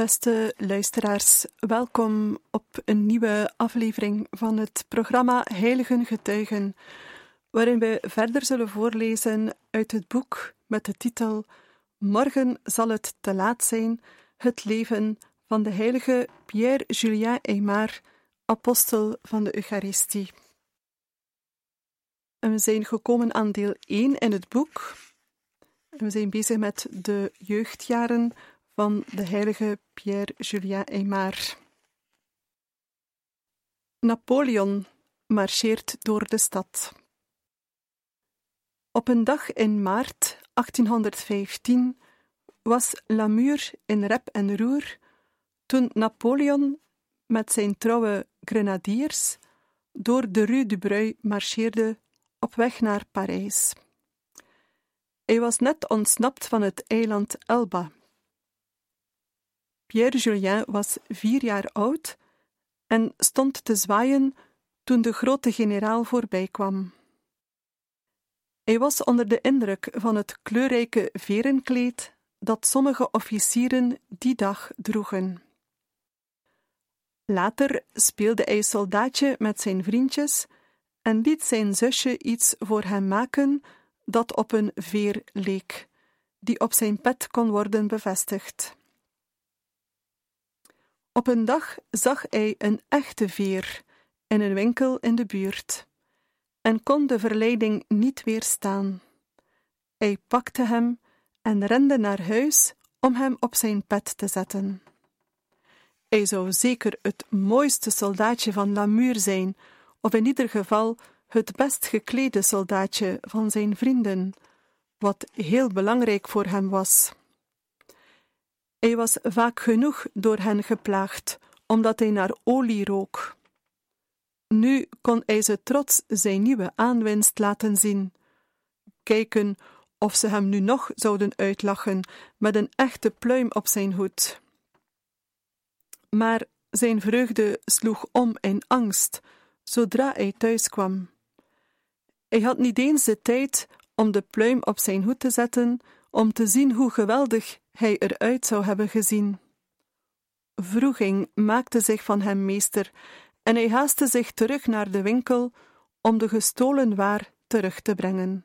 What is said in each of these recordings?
Beste luisteraars, welkom op een nieuwe aflevering van het programma Heiligen Getuigen, waarin we verder zullen voorlezen uit het boek met de titel Morgen zal het te laat zijn, het leven van de heilige Pierre-Julien Aymar, apostel van de Eucharistie. We zijn gekomen aan deel 1 in het boek. we zijn bezig met de jeugdjaren van de heilige Pierre-Julien Aymar. Napoleon marcheert door de stad. Op een dag in maart 1815 was Lamure in rep en roer toen Napoleon met zijn trouwe grenadiers door de Rue du Breuil marcheerde op weg naar Parijs. Hij was net ontsnapt van het eiland Elba Pierre Julien was vier jaar oud en stond te zwaaien toen de grote generaal voorbij kwam. Hij was onder de indruk van het kleurrijke verenkleed dat sommige officieren die dag droegen. Later speelde hij soldaatje met zijn vriendjes en liet zijn zusje iets voor hem maken dat op een veer leek, die op zijn pet kon worden bevestigd. Op een dag zag hij een echte veer in een winkel in de buurt en kon de verleiding niet weerstaan. Hij pakte hem en rende naar huis om hem op zijn pet te zetten. Hij zou zeker het mooiste soldaatje van Lamur zijn, of in ieder geval het best geklede soldaatje van zijn vrienden, wat heel belangrijk voor hem was. Hij was vaak genoeg door hen geplaagd, omdat hij naar olie rook. Nu kon hij ze trots zijn nieuwe aanwinst laten zien. Kijken of ze hem nu nog zouden uitlachen met een echte pluim op zijn hoed. Maar zijn vreugde sloeg om in angst zodra hij thuis kwam. Hij had niet eens de tijd om de pluim op zijn hoed te zetten, om te zien hoe geweldig hij eruit zou hebben gezien. Vroeging maakte zich van hem meester en hij haastte zich terug naar de winkel om de gestolen waar terug te brengen.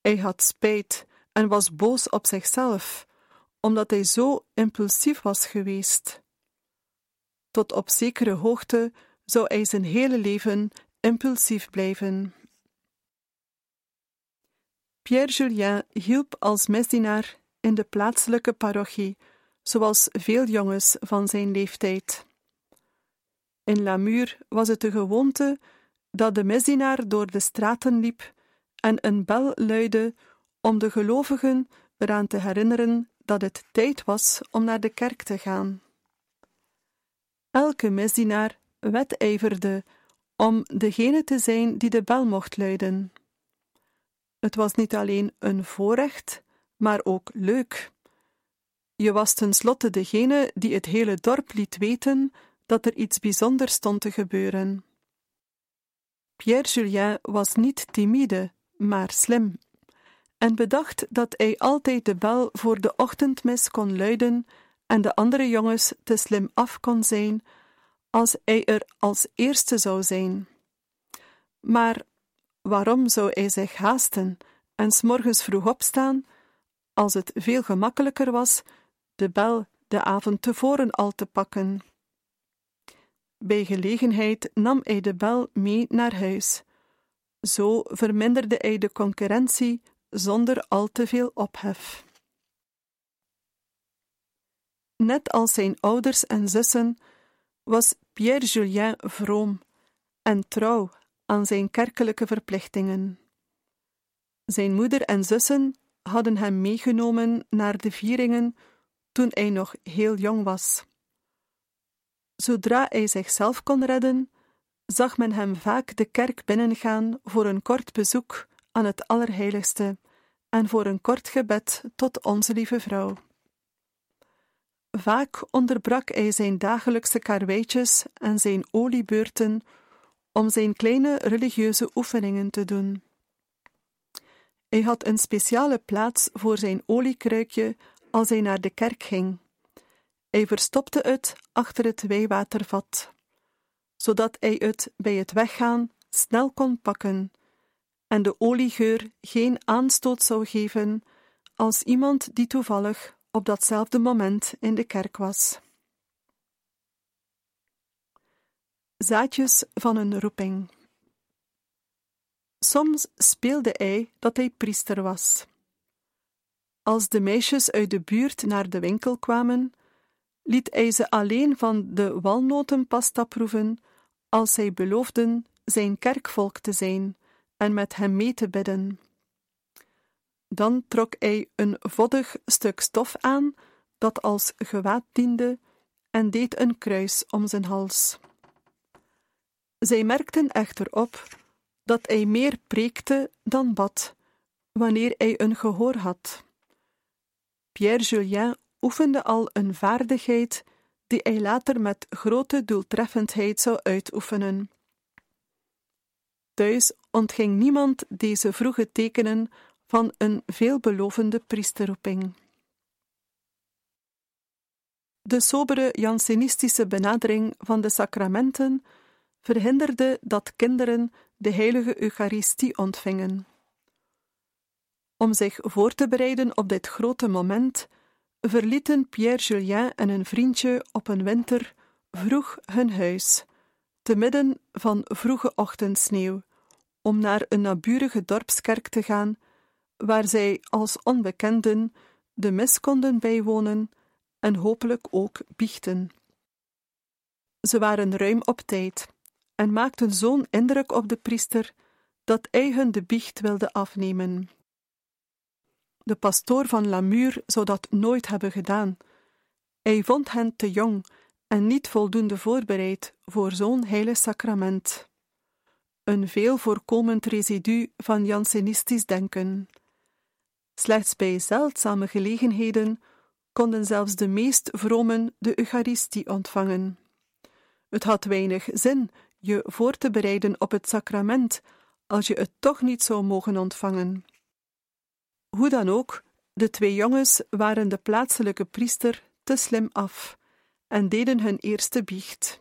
Hij had spijt en was boos op zichzelf, omdat hij zo impulsief was geweest. Tot op zekere hoogte zou hij zijn hele leven impulsief blijven. Pierre Julien hielp als misdienaar in de plaatselijke parochie, zoals veel jongens van zijn leeftijd. In Lamur was het de gewoonte dat de misdienaar door de straten liep en een bel luidde om de gelovigen eraan te herinneren dat het tijd was om naar de kerk te gaan. Elke misdienaar wedijverde om degene te zijn die de bel mocht luiden. Het was niet alleen een voorrecht, maar ook leuk. Je was tenslotte degene die het hele dorp liet weten dat er iets bijzonders stond te gebeuren. Pierre Julien was niet timide, maar slim, en bedacht dat hij altijd de bel voor de ochtendmis kon luiden en de andere jongens te slim af kon zijn als hij er als eerste zou zijn. Maar waarom zou hij zich haasten en s morgens vroeg opstaan als het veel gemakkelijker was de bel de avond tevoren al te pakken. Bij gelegenheid nam hij de bel mee naar huis. Zo verminderde hij de concurrentie zonder al te veel ophef. Net als zijn ouders en zussen was Pierre Julien vroom en trouw aan zijn kerkelijke verplichtingen. Zijn moeder en zussen hadden hem meegenomen naar de vieringen toen hij nog heel jong was. Zodra hij zichzelf kon redden, zag men hem vaak de kerk binnengaan voor een kort bezoek aan het Allerheiligste en voor een kort gebed tot Onze Lieve Vrouw. Vaak onderbrak hij zijn dagelijkse karweitjes en zijn oliebeurten om zijn kleine religieuze oefeningen te doen. Hij had een speciale plaats voor zijn oliekruikje als hij naar de kerk ging. Hij verstopte het achter het wijwatervat, zodat hij het bij het weggaan snel kon pakken en de oliegeur geen aanstoot zou geven als iemand die toevallig op datzelfde moment in de kerk was. Zaadjes van een roeping. Soms speelde hij dat hij priester was. Als de meisjes uit de buurt naar de winkel kwamen, liet hij ze alleen van de walnotenpasta proeven als zij beloofden zijn kerkvolk te zijn en met hem mee te bidden. Dan trok hij een voddig stuk stof aan dat als gewaad diende en deed een kruis om zijn hals. Zij merkten echter op dat hij meer preekte dan bad, wanneer hij een gehoor had. Pierre Julien oefende al een vaardigheid die hij later met grote doeltreffendheid zou uitoefenen. Thuis ontging niemand deze vroege tekenen van een veelbelovende priesterroeping. De sobere Jansenistische benadering van de sacramenten verhinderde dat kinderen de heilige Eucharistie ontvingen. Om zich voor te bereiden op dit grote moment, verlieten Pierre Julien en een vriendje op een winter vroeg hun huis, te midden van vroege ochtendsneeuw, om naar een naburige dorpskerk te gaan, waar zij als onbekenden de mis konden bijwonen en hopelijk ook biechten. Ze waren ruim op tijd en maakten zo'n indruk op de priester dat hij hun de biecht wilde afnemen. De pastoor van Lamur zou dat nooit hebben gedaan. Hij vond hen te jong en niet voldoende voorbereid voor zo'n heilig sacrament. Een veel voorkomend residu van Jansenistisch denken. Slechts bij zeldzame gelegenheden konden zelfs de meest vromen de Eucharistie ontvangen. Het had weinig zin je voor te bereiden op het sacrament als je het toch niet zou mogen ontvangen. Hoe dan ook, de twee jongens waren de plaatselijke priester te slim af en deden hun eerste biecht.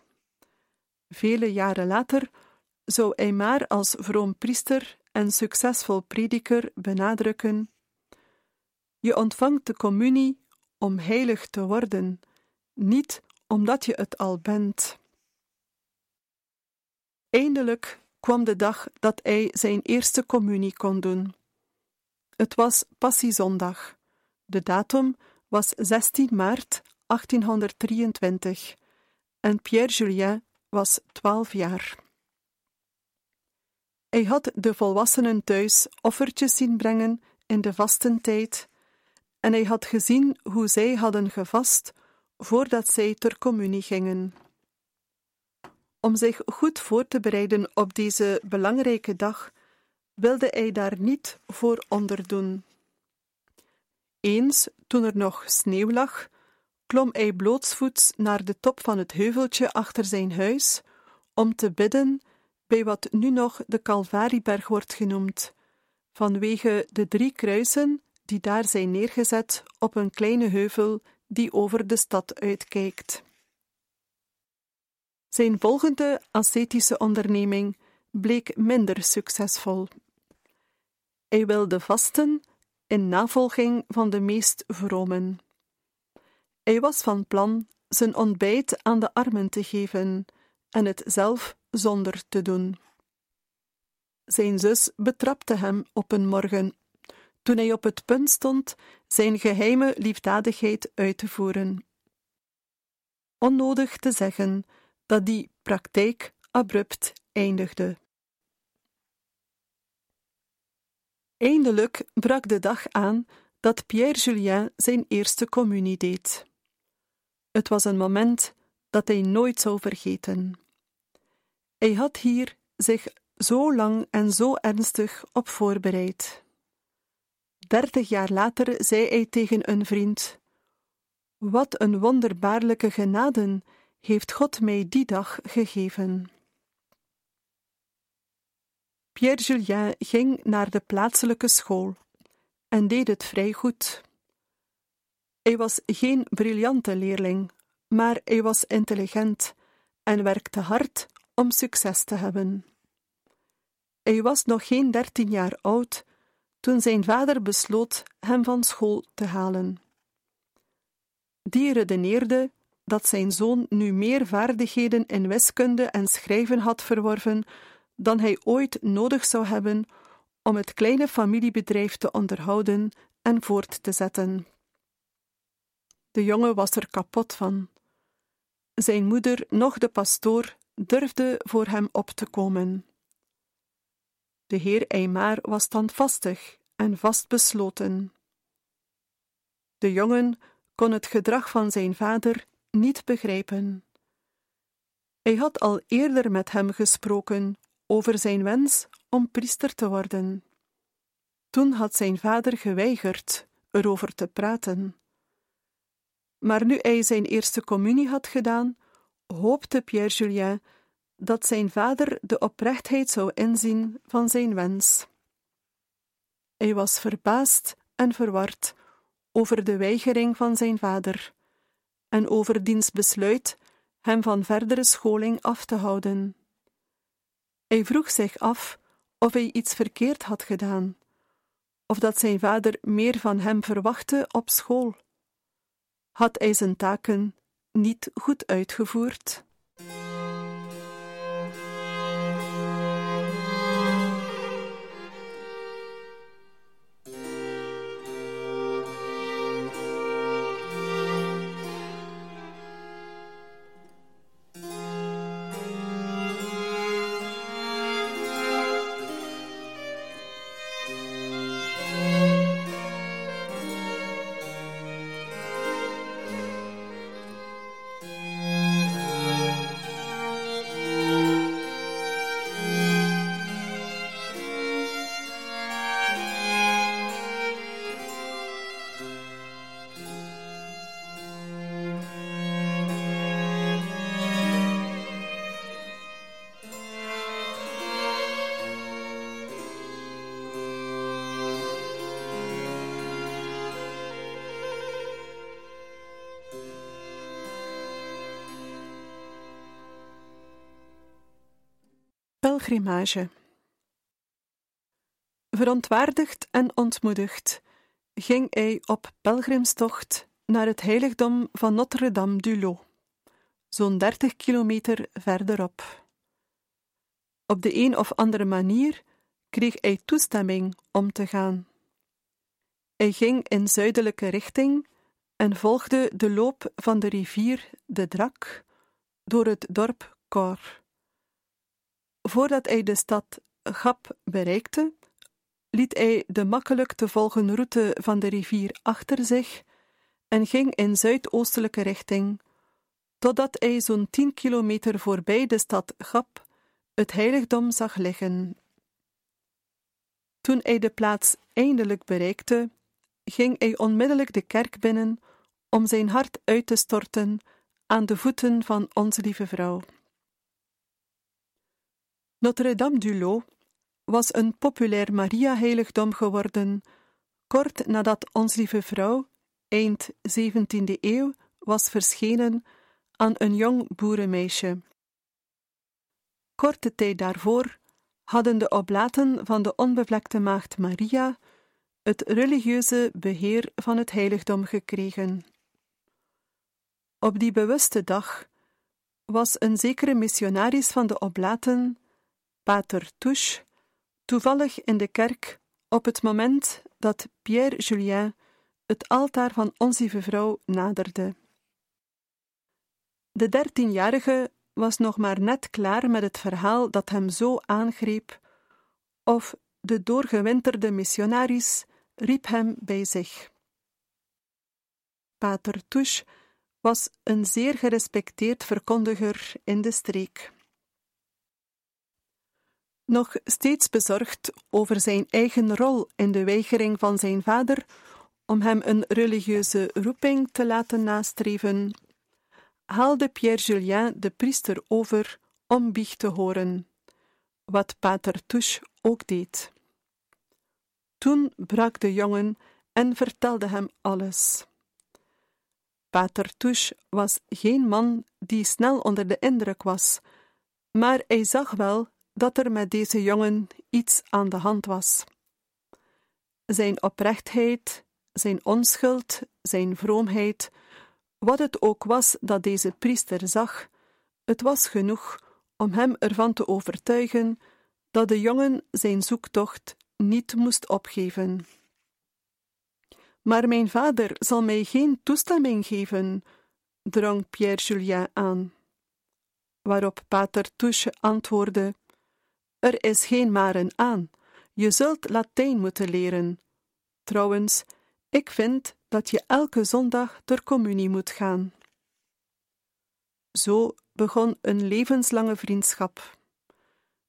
Vele jaren later zou hij maar als vroom priester en succesvol prediker benadrukken: Je ontvangt de communie om heilig te worden, niet omdat je het al bent. Eindelijk kwam de dag dat hij zijn eerste communie kon doen. Het was Passiezondag. De datum was 16 maart 1823 en Pierre Julien was 12 jaar. Hij had de volwassenen thuis offertjes zien brengen in de vastentijd en hij had gezien hoe zij hadden gevast voordat zij ter communie gingen. Om zich goed voor te bereiden op deze belangrijke dag, wilde hij daar niet voor onderdoen. Eens, toen er nog sneeuw lag, klom hij blootsvoets naar de top van het heuveltje achter zijn huis om te bidden bij wat nu nog de Calvarieberg wordt genoemd, vanwege de drie kruisen die daar zijn neergezet op een kleine heuvel die over de stad uitkijkt. Zijn volgende ascetische onderneming bleek minder succesvol. Hij wilde vasten in navolging van de meest vromen. Hij was van plan zijn ontbijt aan de armen te geven en het zelf zonder te doen. Zijn zus betrapte hem op een morgen, toen hij op het punt stond zijn geheime liefdadigheid uit te voeren. Onnodig te zeggen dat die praktijk abrupt eindigde. Eindelijk brak de dag aan dat Pierre Julien zijn eerste communie deed. Het was een moment dat hij nooit zou vergeten. Hij had hier zich zo lang en zo ernstig op voorbereid. Dertig jaar later zei hij tegen een vriend: Wat een wonderbaarlijke genaden heeft God mij die dag gegeven. Pierre Julien ging naar de plaatselijke school en deed het vrij goed. Hij was geen briljante leerling, maar hij was intelligent en werkte hard om succes te hebben. Hij was nog geen dertien jaar oud toen zijn vader besloot hem van school te halen. Die redeneerde dat zijn zoon nu meer vaardigheden in wiskunde en schrijven had verworven dan hij ooit nodig zou hebben om het kleine familiebedrijf te onderhouden en voort te zetten. De jongen was er kapot van. Zijn moeder, nog de pastoor, durfde voor hem op te komen. De heer Eymar was standvastig en vastbesloten. De jongen kon het gedrag van zijn vader niet begrijpen. Hij had al eerder met hem gesproken over zijn wens om priester te worden. Toen had zijn vader geweigerd erover te praten. Maar nu hij zijn eerste communie had gedaan, hoopte Pierre Julien dat zijn vader de oprechtheid zou inzien van zijn wens. Hij was verbaasd en verward over de weigering van zijn vader en over diens besluit hem van verdere scholing af te houden. Hij vroeg zich af of hij iets verkeerd had gedaan, of dat zijn vader meer van hem verwachtte op school. Had hij zijn taken niet goed uitgevoerd? Pelgrimage Verontwaardigd en ontmoedigd ging hij op pelgrimstocht naar het heiligdom van Notre-Dame du Lot, zo'n dertig kilometer verderop. Op de een of andere manier kreeg hij toestemming om te gaan. Hij ging in zuidelijke richting en volgde de loop van de rivier de Drak door het dorp Cor. Voordat hij de stad Gap bereikte, liet hij de makkelijk te volgen route van de rivier achter zich en ging in zuidoostelijke richting, totdat hij zo'n tien kilometer voorbij de stad Gap het heiligdom zag liggen. Toen hij de plaats eindelijk bereikte, ging hij onmiddellijk de kerk binnen om zijn hart uit te storten aan de voeten van Onze Lieve Vrouw. Notre-Dame du Lot was een populair Maria-heiligdom geworden, kort nadat Ons Lieve Vrouw, eind 17e eeuw, was verschenen aan een jong boerenmeisje. Korte tijd daarvoor hadden de oblaten van de onbevlekte maagd Maria het religieuze beheer van het heiligdom gekregen. Op die bewuste dag was een zekere missionaris van de oblaten pater Touche, toevallig in de kerk op het moment dat Pierre Julien het altaar van Onze Vrouw naderde. De dertienjarige was nog maar net klaar met het verhaal dat hem zo aangreep, of de doorgewinterde missionaris, riep hem bij zich. Pater Touche was een zeer gerespecteerd verkondiger in de streek. Nog steeds bezorgd over zijn eigen rol in de weigering van zijn vader om hem een religieuze roeping te laten nastreven, haalde Pierre Julien de priester over om biecht te horen, wat Pater Touche ook deed. Toen brak de jongen en vertelde hem alles. Pater Touche was geen man die snel onder de indruk was, maar hij zag wel dat er met deze jongen iets aan de hand was. Zijn oprechtheid, zijn onschuld, zijn vroomheid, wat het ook was dat deze priester zag, het was genoeg om hem ervan te overtuigen dat de jongen zijn zoektocht niet moest opgeven. Maar mijn vader zal mij geen toestemming geven, drong Pierre Julien aan. Waarop Pater Touche antwoordde: Er is geen maren aan, je zult Latijn moeten leren. Trouwens, ik vind dat je elke zondag ter communie moet gaan. Zo begon een levenslange vriendschap.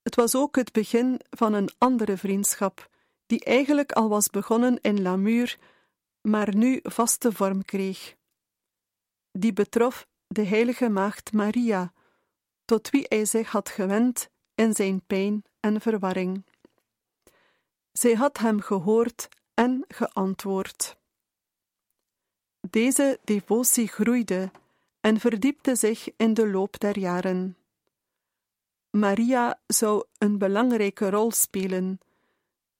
Het was ook het begin van een andere vriendschap, die eigenlijk al was begonnen in Lamur, maar nu vaste vorm kreeg. Die betrof de heilige maagd Maria, tot wie hij zich had gewend in zijn pijn en verwarring. Zij had hem gehoord en geantwoord. Deze devotie groeide en verdiepte zich in de loop der jaren. Maria zou een belangrijke rol spelen,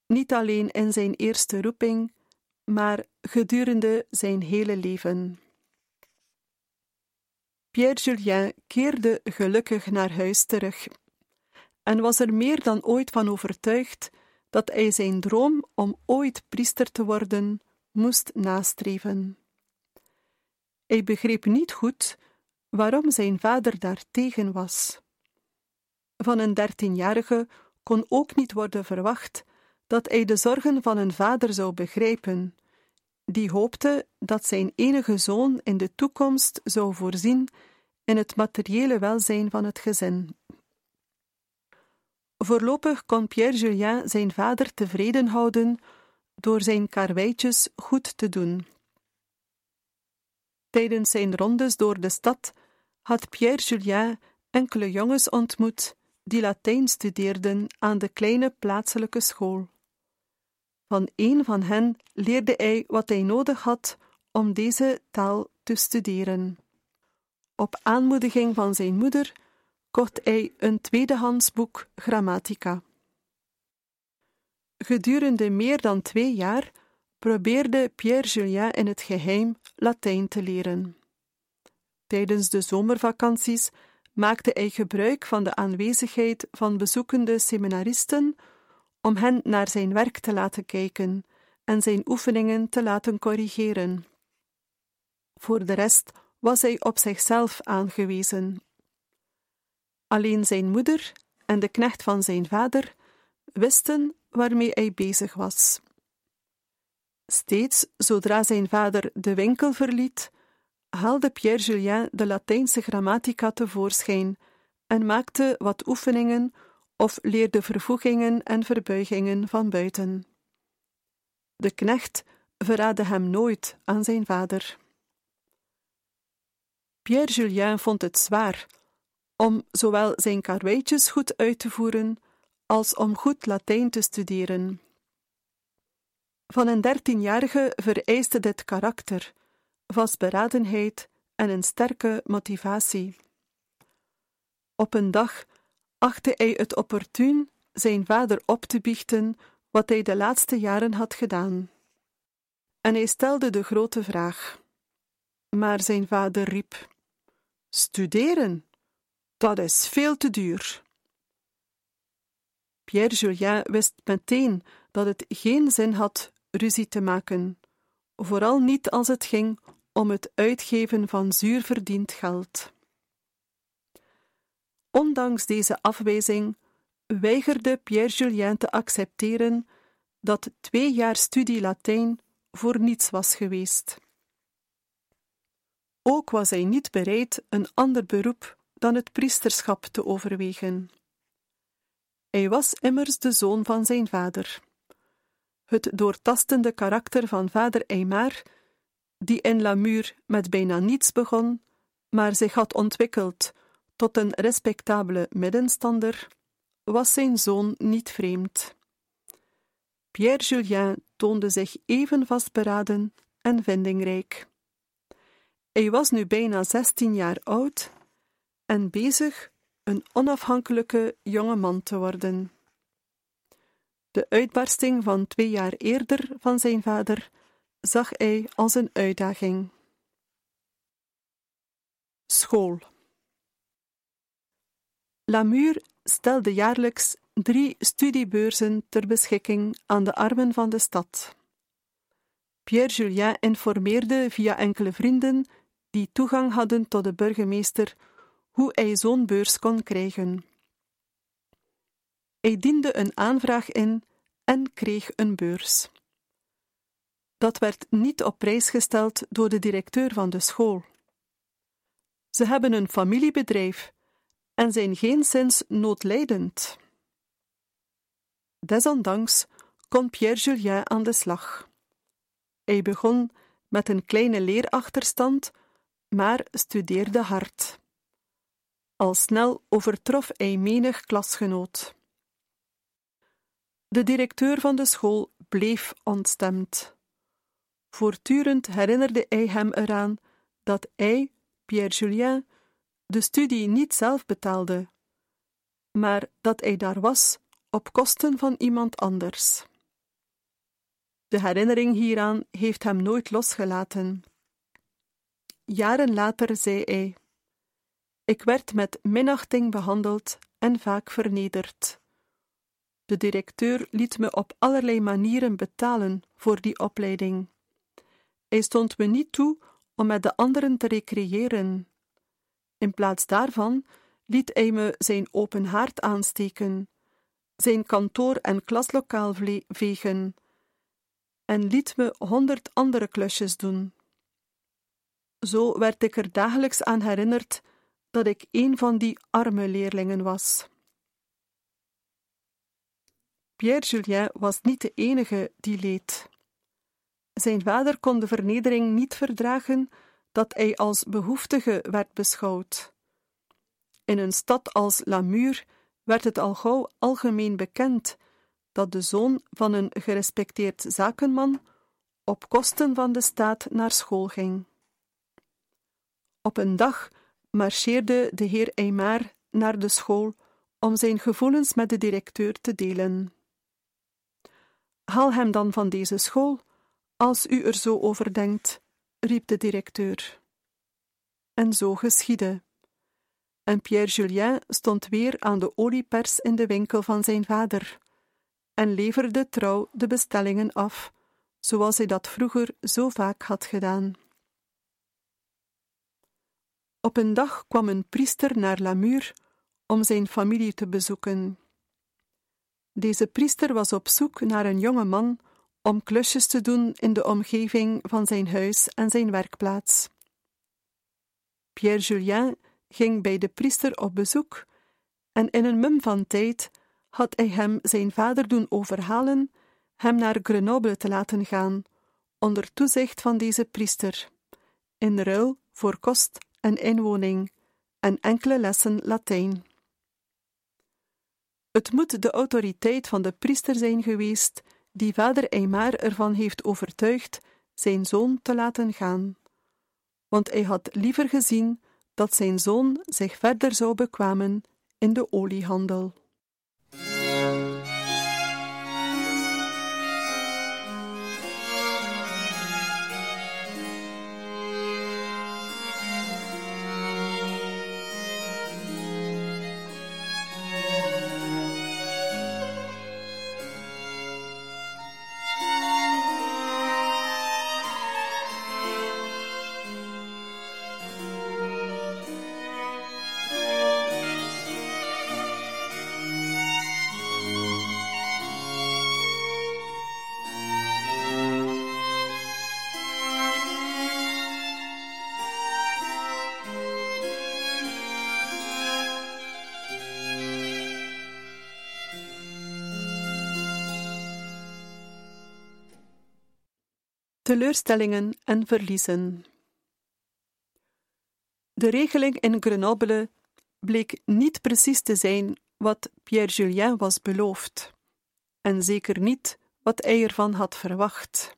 niet alleen in zijn eerste roeping, maar gedurende zijn hele leven. Pierre Julien keerde gelukkig naar huis terug en was er meer dan ooit van overtuigd dat hij zijn droom om ooit priester te worden moest nastreven. Hij begreep niet goed waarom zijn vader daartegen was. Van een dertienjarige kon ook niet worden verwacht dat hij de zorgen van een vader zou begrijpen, die hoopte dat zijn enige zoon in de toekomst zou voorzien in het materiële welzijn van het gezin. Voorlopig kon Pierre Julien zijn vader tevreden houden door zijn karweitjes goed te doen. Tijdens zijn rondes door de stad had Pierre Julien enkele jongens ontmoet die Latijn studeerden aan de kleine plaatselijke school. Van een van hen leerde hij wat hij nodig had om deze taal te studeren. Op aanmoediging van zijn moeder kocht hij een tweedehands boek Grammatica. Gedurende meer dan twee jaar probeerde Pierre Julien in het geheim Latijn te leren. Tijdens de zomervakanties maakte hij gebruik van de aanwezigheid van bezoekende seminaristen om hen naar zijn werk te laten kijken en zijn oefeningen te laten corrigeren. Voor de rest was hij op zichzelf aangewezen. Alleen zijn moeder en de knecht van zijn vader wisten waarmee hij bezig was. Steeds zodra zijn vader de winkel verliet, haalde Pierre Julien de Latijnse grammatica tevoorschijn en maakte wat oefeningen of leerde vervoegingen en verbuigingen van buiten. De knecht verraadde hem nooit aan zijn vader. Pierre Julien vond het zwaar om zowel zijn karweitjes goed uit te voeren als om goed Latijn te studeren. Van een dertienjarige vereiste dit karakter, vastberadenheid en een sterke motivatie. Op een dag achtte hij het opportun zijn vader op te biechten wat hij de laatste jaren had gedaan. En hij stelde de grote vraag. Maar zijn vader riep: Studeren, dat is veel te duur. Pierre Julien wist meteen dat het geen zin had ruzie te maken, vooral niet als het ging om het uitgeven van zuur verdiend geld. Ondanks deze afwijzing weigerde Pierre Julien te accepteren dat twee jaar studie Latijn voor niets was geweest. Ook was hij niet bereid een ander beroep dan het priesterschap te overwegen. Hij was immers de zoon van zijn vader. Het doortastende karakter van vader Eymar, die in Lamur met bijna niets begon, maar zich had ontwikkeld tot een respectabele middenstander, was zijn zoon niet vreemd. Pierre Julien toonde zich even vastberaden en vindingrijk. Hij was nu bijna zestien jaar oud en bezig een onafhankelijke jonge man te worden. De uitbarsting van twee jaar eerder van zijn vader zag hij als een uitdaging. School Lamur stelde jaarlijks drie studiebeurzen ter beschikking aan de armen van de stad. Pierre Julien informeerde via enkele vrienden die toegang hadden tot de burgemeester hoe hij zo'n beurs kon krijgen. Hij diende een aanvraag in en kreeg een beurs. Dat werd niet op prijs gesteld door de directeur van de school. Ze hebben een familiebedrijf en zijn geen sinds noodlijdend. Desondanks kon Pierre Julien aan de slag. Hij begon met een kleine leerachterstand, maar studeerde hard. Al snel overtrof hij menig klasgenoot. De directeur van de school bleef ontstemd. Voortdurend herinnerde hij hem eraan dat hij, Pierre Julien, de studie niet zelf betaalde, maar dat hij daar was op kosten van iemand anders. De herinnering hieraan heeft hem nooit losgelaten. Jaren later zei hij: Ik werd met minachting behandeld en vaak vernederd. De directeur liet me op allerlei manieren betalen voor die opleiding. Hij stond me niet toe om met de anderen te recreëren. In plaats daarvan liet hij me zijn open haard aansteken, zijn kantoor en klaslokaal vegen en liet me honderd andere klusjes doen. Zo werd ik er dagelijks aan herinnerd dat ik een van die arme leerlingen was. Pierre Julien was niet de enige die leed. Zijn vader kon de vernedering niet verdragen dat hij als behoeftige werd beschouwd. In een stad als Lamur werd het al gauw algemeen bekend dat de zoon van een gerespecteerd zakenman op kosten van de staat naar school ging. Op een dag marcheerde de heer Eymar naar de school om zijn gevoelens met de directeur te delen. Haal hem dan van deze school, als u er zo over denkt, riep de directeur. En zo geschiedde. En Pierre Julien stond weer aan de oliepers in de winkel van zijn vader en leverde trouw de bestellingen af, zoals hij dat vroeger zo vaak had gedaan. Op een dag kwam een priester naar Lamur om zijn familie te bezoeken. Deze priester was op zoek naar een jonge man om klusjes te doen in de omgeving van zijn huis en zijn werkplaats. Pierre Julien ging bij de priester op bezoek en in een mum van tijd had hij hem zijn vader doen overhalen hem naar Grenoble te laten gaan, onder toezicht van deze priester, in ruil voor kost en inwoning en enkele lessen Latijn. Het moet de autoriteit van de priester zijn geweest die vader Eymar ervan heeft overtuigd zijn zoon te laten gaan, want hij had liever gezien dat zijn zoon zich verder zou bekwamen in de oliehandel. Teleurstellingen en verliezen. De regeling in Grenoble bleek niet precies te zijn wat Pierre Julien was beloofd, en zeker niet wat hij ervan had verwacht.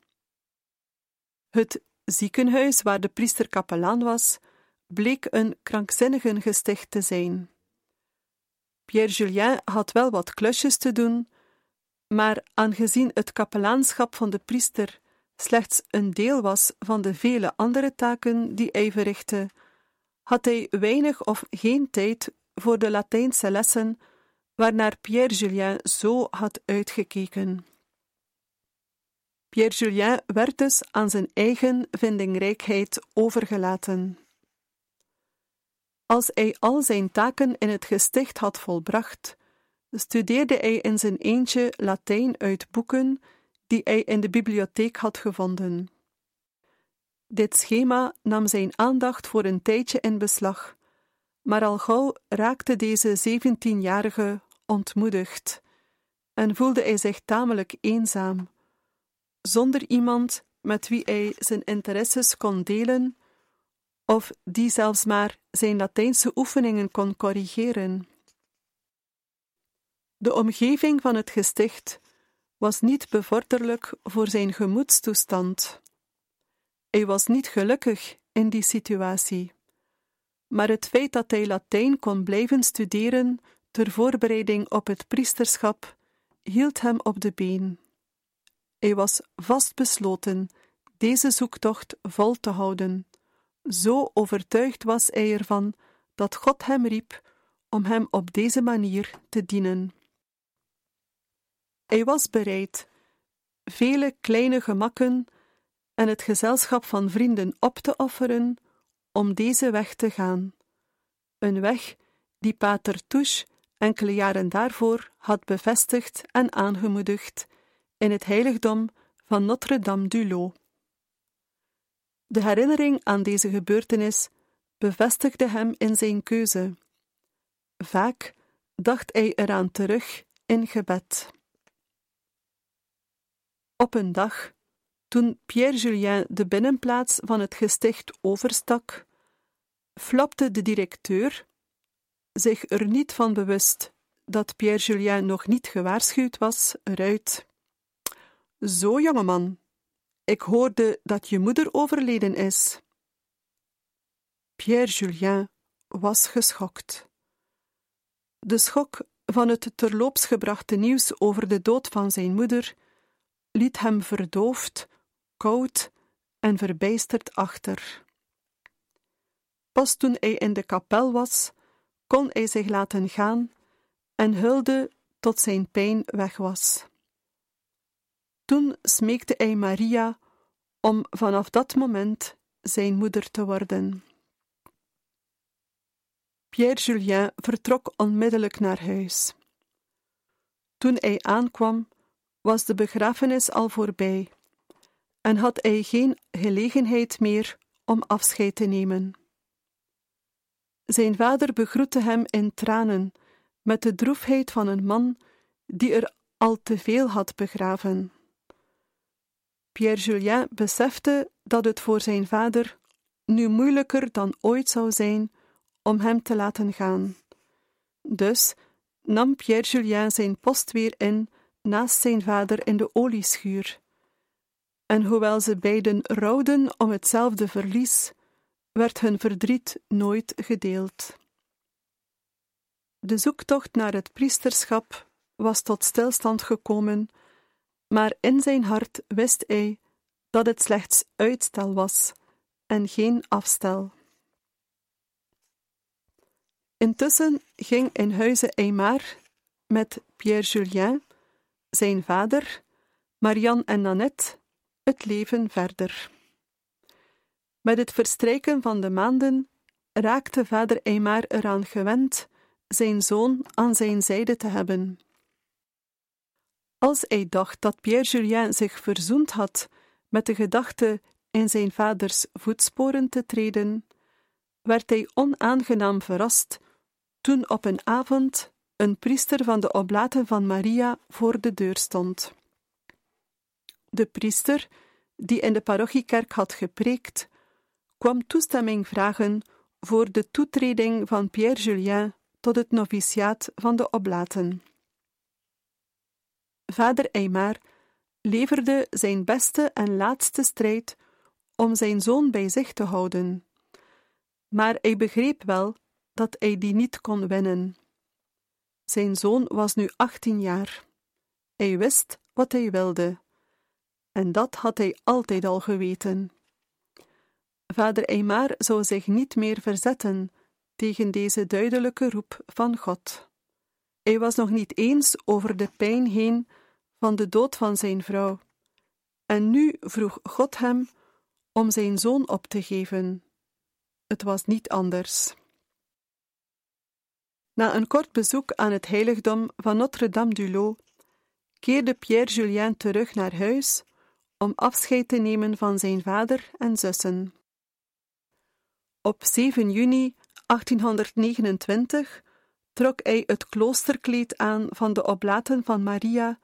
Het ziekenhuis waar de priester kapelaan was, bleek een krankzinnigengesticht te zijn. Pierre Julien had wel wat klusjes te doen, maar aangezien het kapelaanschap van de priester slechts een deel was van de vele andere taken die hij verrichtte, had hij weinig of geen tijd voor de Latijnse lessen waarnaar Pierre Julien zo had uitgekeken. Pierre Julien werd dus aan zijn eigen vindingrijkheid overgelaten. Als hij al zijn taken in het gesticht had volbracht, studeerde hij in zijn eentje Latijn uit boeken die hij in de bibliotheek had gevonden. Dit schema nam zijn aandacht voor een tijdje in beslag, maar al gauw raakte deze zeventienjarige ontmoedigd en voelde hij zich tamelijk eenzaam, zonder iemand met wie hij zijn interesses kon delen of die zelfs maar zijn Latijnse oefeningen kon corrigeren. De omgeving van het gesticht was niet bevorderlijk voor zijn gemoedstoestand. Hij was niet gelukkig in die situatie. Maar het feit dat hij Latijn kon blijven studeren ter voorbereiding op het priesterschap hield hem op de been. Hij was vastbesloten deze zoektocht vol te houden. Zo overtuigd was hij ervan dat God hem riep om hem op deze manier te dienen. Hij was bereid vele kleine gemakken en het gezelschap van vrienden op te offeren om deze weg te gaan. Een weg die Pater Touche enkele jaren daarvoor had bevestigd en aangemoedigd in het heiligdom van Notre-Dame-du-Lot. De herinnering aan deze gebeurtenis bevestigde hem in zijn keuze. Vaak dacht hij eraan terug in gebed. Op een dag, toen Pierre Julien de binnenplaats van het gesticht overstak, flapte de directeur, zich er niet van bewust dat Pierre Julien nog niet gewaarschuwd was, eruit. Zo, jongeman, ik hoorde dat je moeder overleden is. Pierre Julien was geschokt. De schok van het terloops gebrachte nieuws over de dood van zijn moeder liet hem verdoofd, koud en verbijsterd achter. Pas toen hij in de kapel was, kon hij zich laten gaan en hulde tot zijn pijn weg was. Toen smeekte hij Maria om vanaf dat moment zijn moeder te worden. Pierre Julien vertrok onmiddellijk naar huis. Toen hij aankwam, was de begrafenis al voorbij en had hij geen gelegenheid meer om afscheid te nemen. Zijn vader begroette hem in tranen, met de droefheid van een man die er al te veel had begraven. Pierre Julien besefte dat het voor zijn vader nu moeilijker dan ooit zou zijn om hem te laten gaan. Dus nam Pierre Julien zijn post weer in naast zijn vader in de olieschuur. En hoewel ze beiden rouwden om hetzelfde verlies, werd hun verdriet nooit gedeeld. De zoektocht naar het priesterschap was tot stilstand gekomen, maar in zijn hart wist hij dat het slechts uitstel was en geen afstel. Intussen ging in huize Aymar met Pierre Julien zijn vader, Marianne en Nanette, het leven verder. Met het verstrijken van de maanden raakte vader Eymar eraan gewend zijn zoon aan zijn zijde te hebben. Als hij dacht dat Pierre Julien zich verzoend had met de gedachte in zijn vaders voetsporen te treden, werd hij onaangenaam verrast toen op een avond een priester van de oblaten van Maria voor de deur stond. De priester, die in de parochiekerk had gepreekt, kwam toestemming vragen voor de toetreding van Pierre Julien tot het noviciaat van de Oblaten. Vader Eymar leverde zijn beste en laatste strijd om zijn zoon bij zich te houden. Maar hij begreep wel dat hij die niet kon winnen. Zijn zoon was nu achttien jaar. Hij wist wat hij wilde, en dat had hij altijd al geweten. Vader Eymar zou zich niet meer verzetten tegen deze duidelijke roep van God. Hij was nog niet eens over de pijn heen van de dood van zijn vrouw, en nu vroeg God hem om zijn zoon op te geven. Het was niet anders. Na een kort bezoek aan het heiligdom van Notre-Dame-du-Lot keerde Pierre Julien terug naar huis om afscheid te nemen van zijn vader en zussen. Op 7 juni 1829 trok hij het kloosterkleed aan van de oblaten van Maria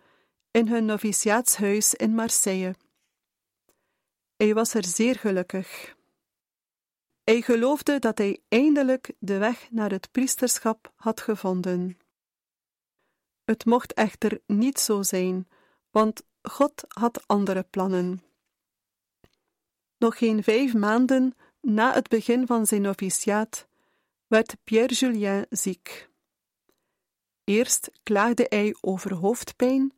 in hun noviciaatshuis in Marseille. Hij was er zeer gelukkig. Hij geloofde dat hij eindelijk de weg naar het priesterschap had gevonden. Het mocht echter niet zo zijn, want God had andere plannen. Nog geen vijf maanden na het begin van zijn noviciaat werd Pierre Julien ziek. Eerst klaagde hij over hoofdpijn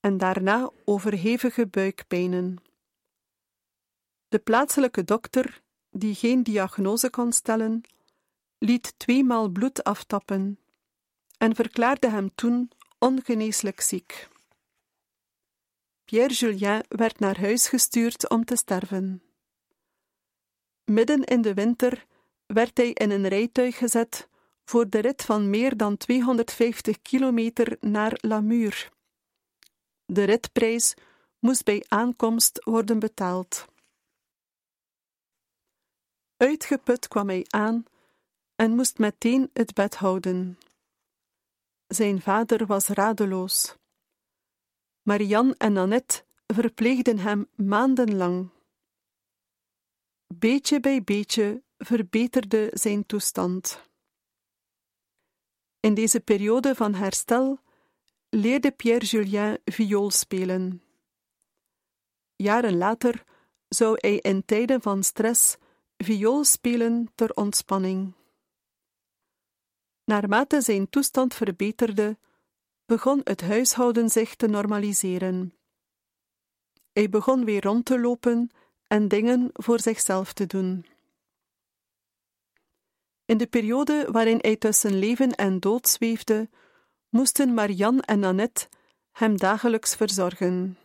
en daarna over hevige buikpijnen. De plaatselijke dokter, die geen diagnose kon stellen, liet tweemaal bloed aftappen en verklaarde hem toen ongeneeslijk ziek. Pierre Julien werd naar huis gestuurd om te sterven. Midden in de winter werd hij in een rijtuig gezet voor de rit van meer dan 250 kilometer naar Lamur. De ritprijs moest bij aankomst worden betaald. Uitgeput kwam hij aan en moest meteen het bed houden. Zijn vader was radeloos. Marianne en Annette verpleegden hem maandenlang. Beetje bij beetje verbeterde zijn toestand. In deze periode van herstel leerde Pierre Julien viool spelen. Jaren later zou hij in tijden van stress viool spelen ter ontspanning. Naarmate zijn toestand verbeterde, begon het huishouden zich te normaliseren. Hij begon weer rond te lopen en dingen voor zichzelf te doen. In de periode waarin hij tussen leven en dood zweefde, moesten Marianne en Annette hem dagelijks verzorgen.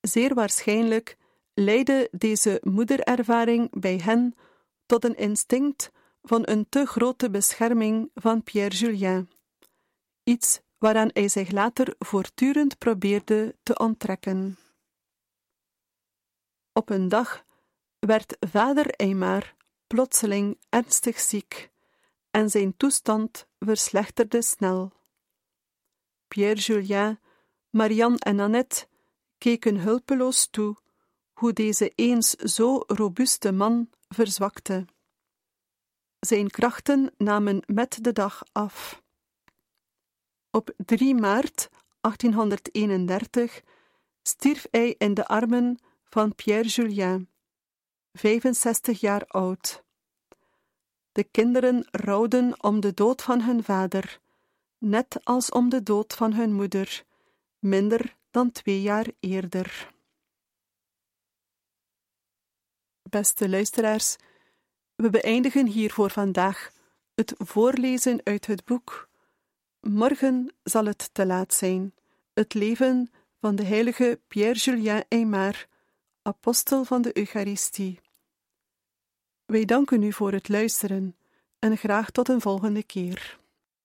Zeer waarschijnlijk leidde deze moederervaring bij hen tot een instinct van een te grote bescherming van Pierre Julien, iets waaraan hij zich later voortdurend probeerde te onttrekken. Op een dag werd vader Eymar plotseling ernstig ziek en zijn toestand verslechterde snel. Pierre Julien, Marianne en Annette keken hulpeloos toe hoe deze eens zo robuuste man verzwakte. Zijn krachten namen met de dag af. Op 3 maart 1831 stierf hij in de armen van Pierre Julien, 65 jaar oud. De kinderen rouwden om de dood van hun vader, net als om de dood van hun moeder, minder dan twee jaar eerder. Beste luisteraars, we beëindigen hier voor vandaag het voorlezen uit het boek. Morgen zal het te laat zijn. Het leven van de heilige Pierre-Julien Aymar, apostel van de Eucharistie. Wij danken u voor het luisteren en graag tot een volgende keer.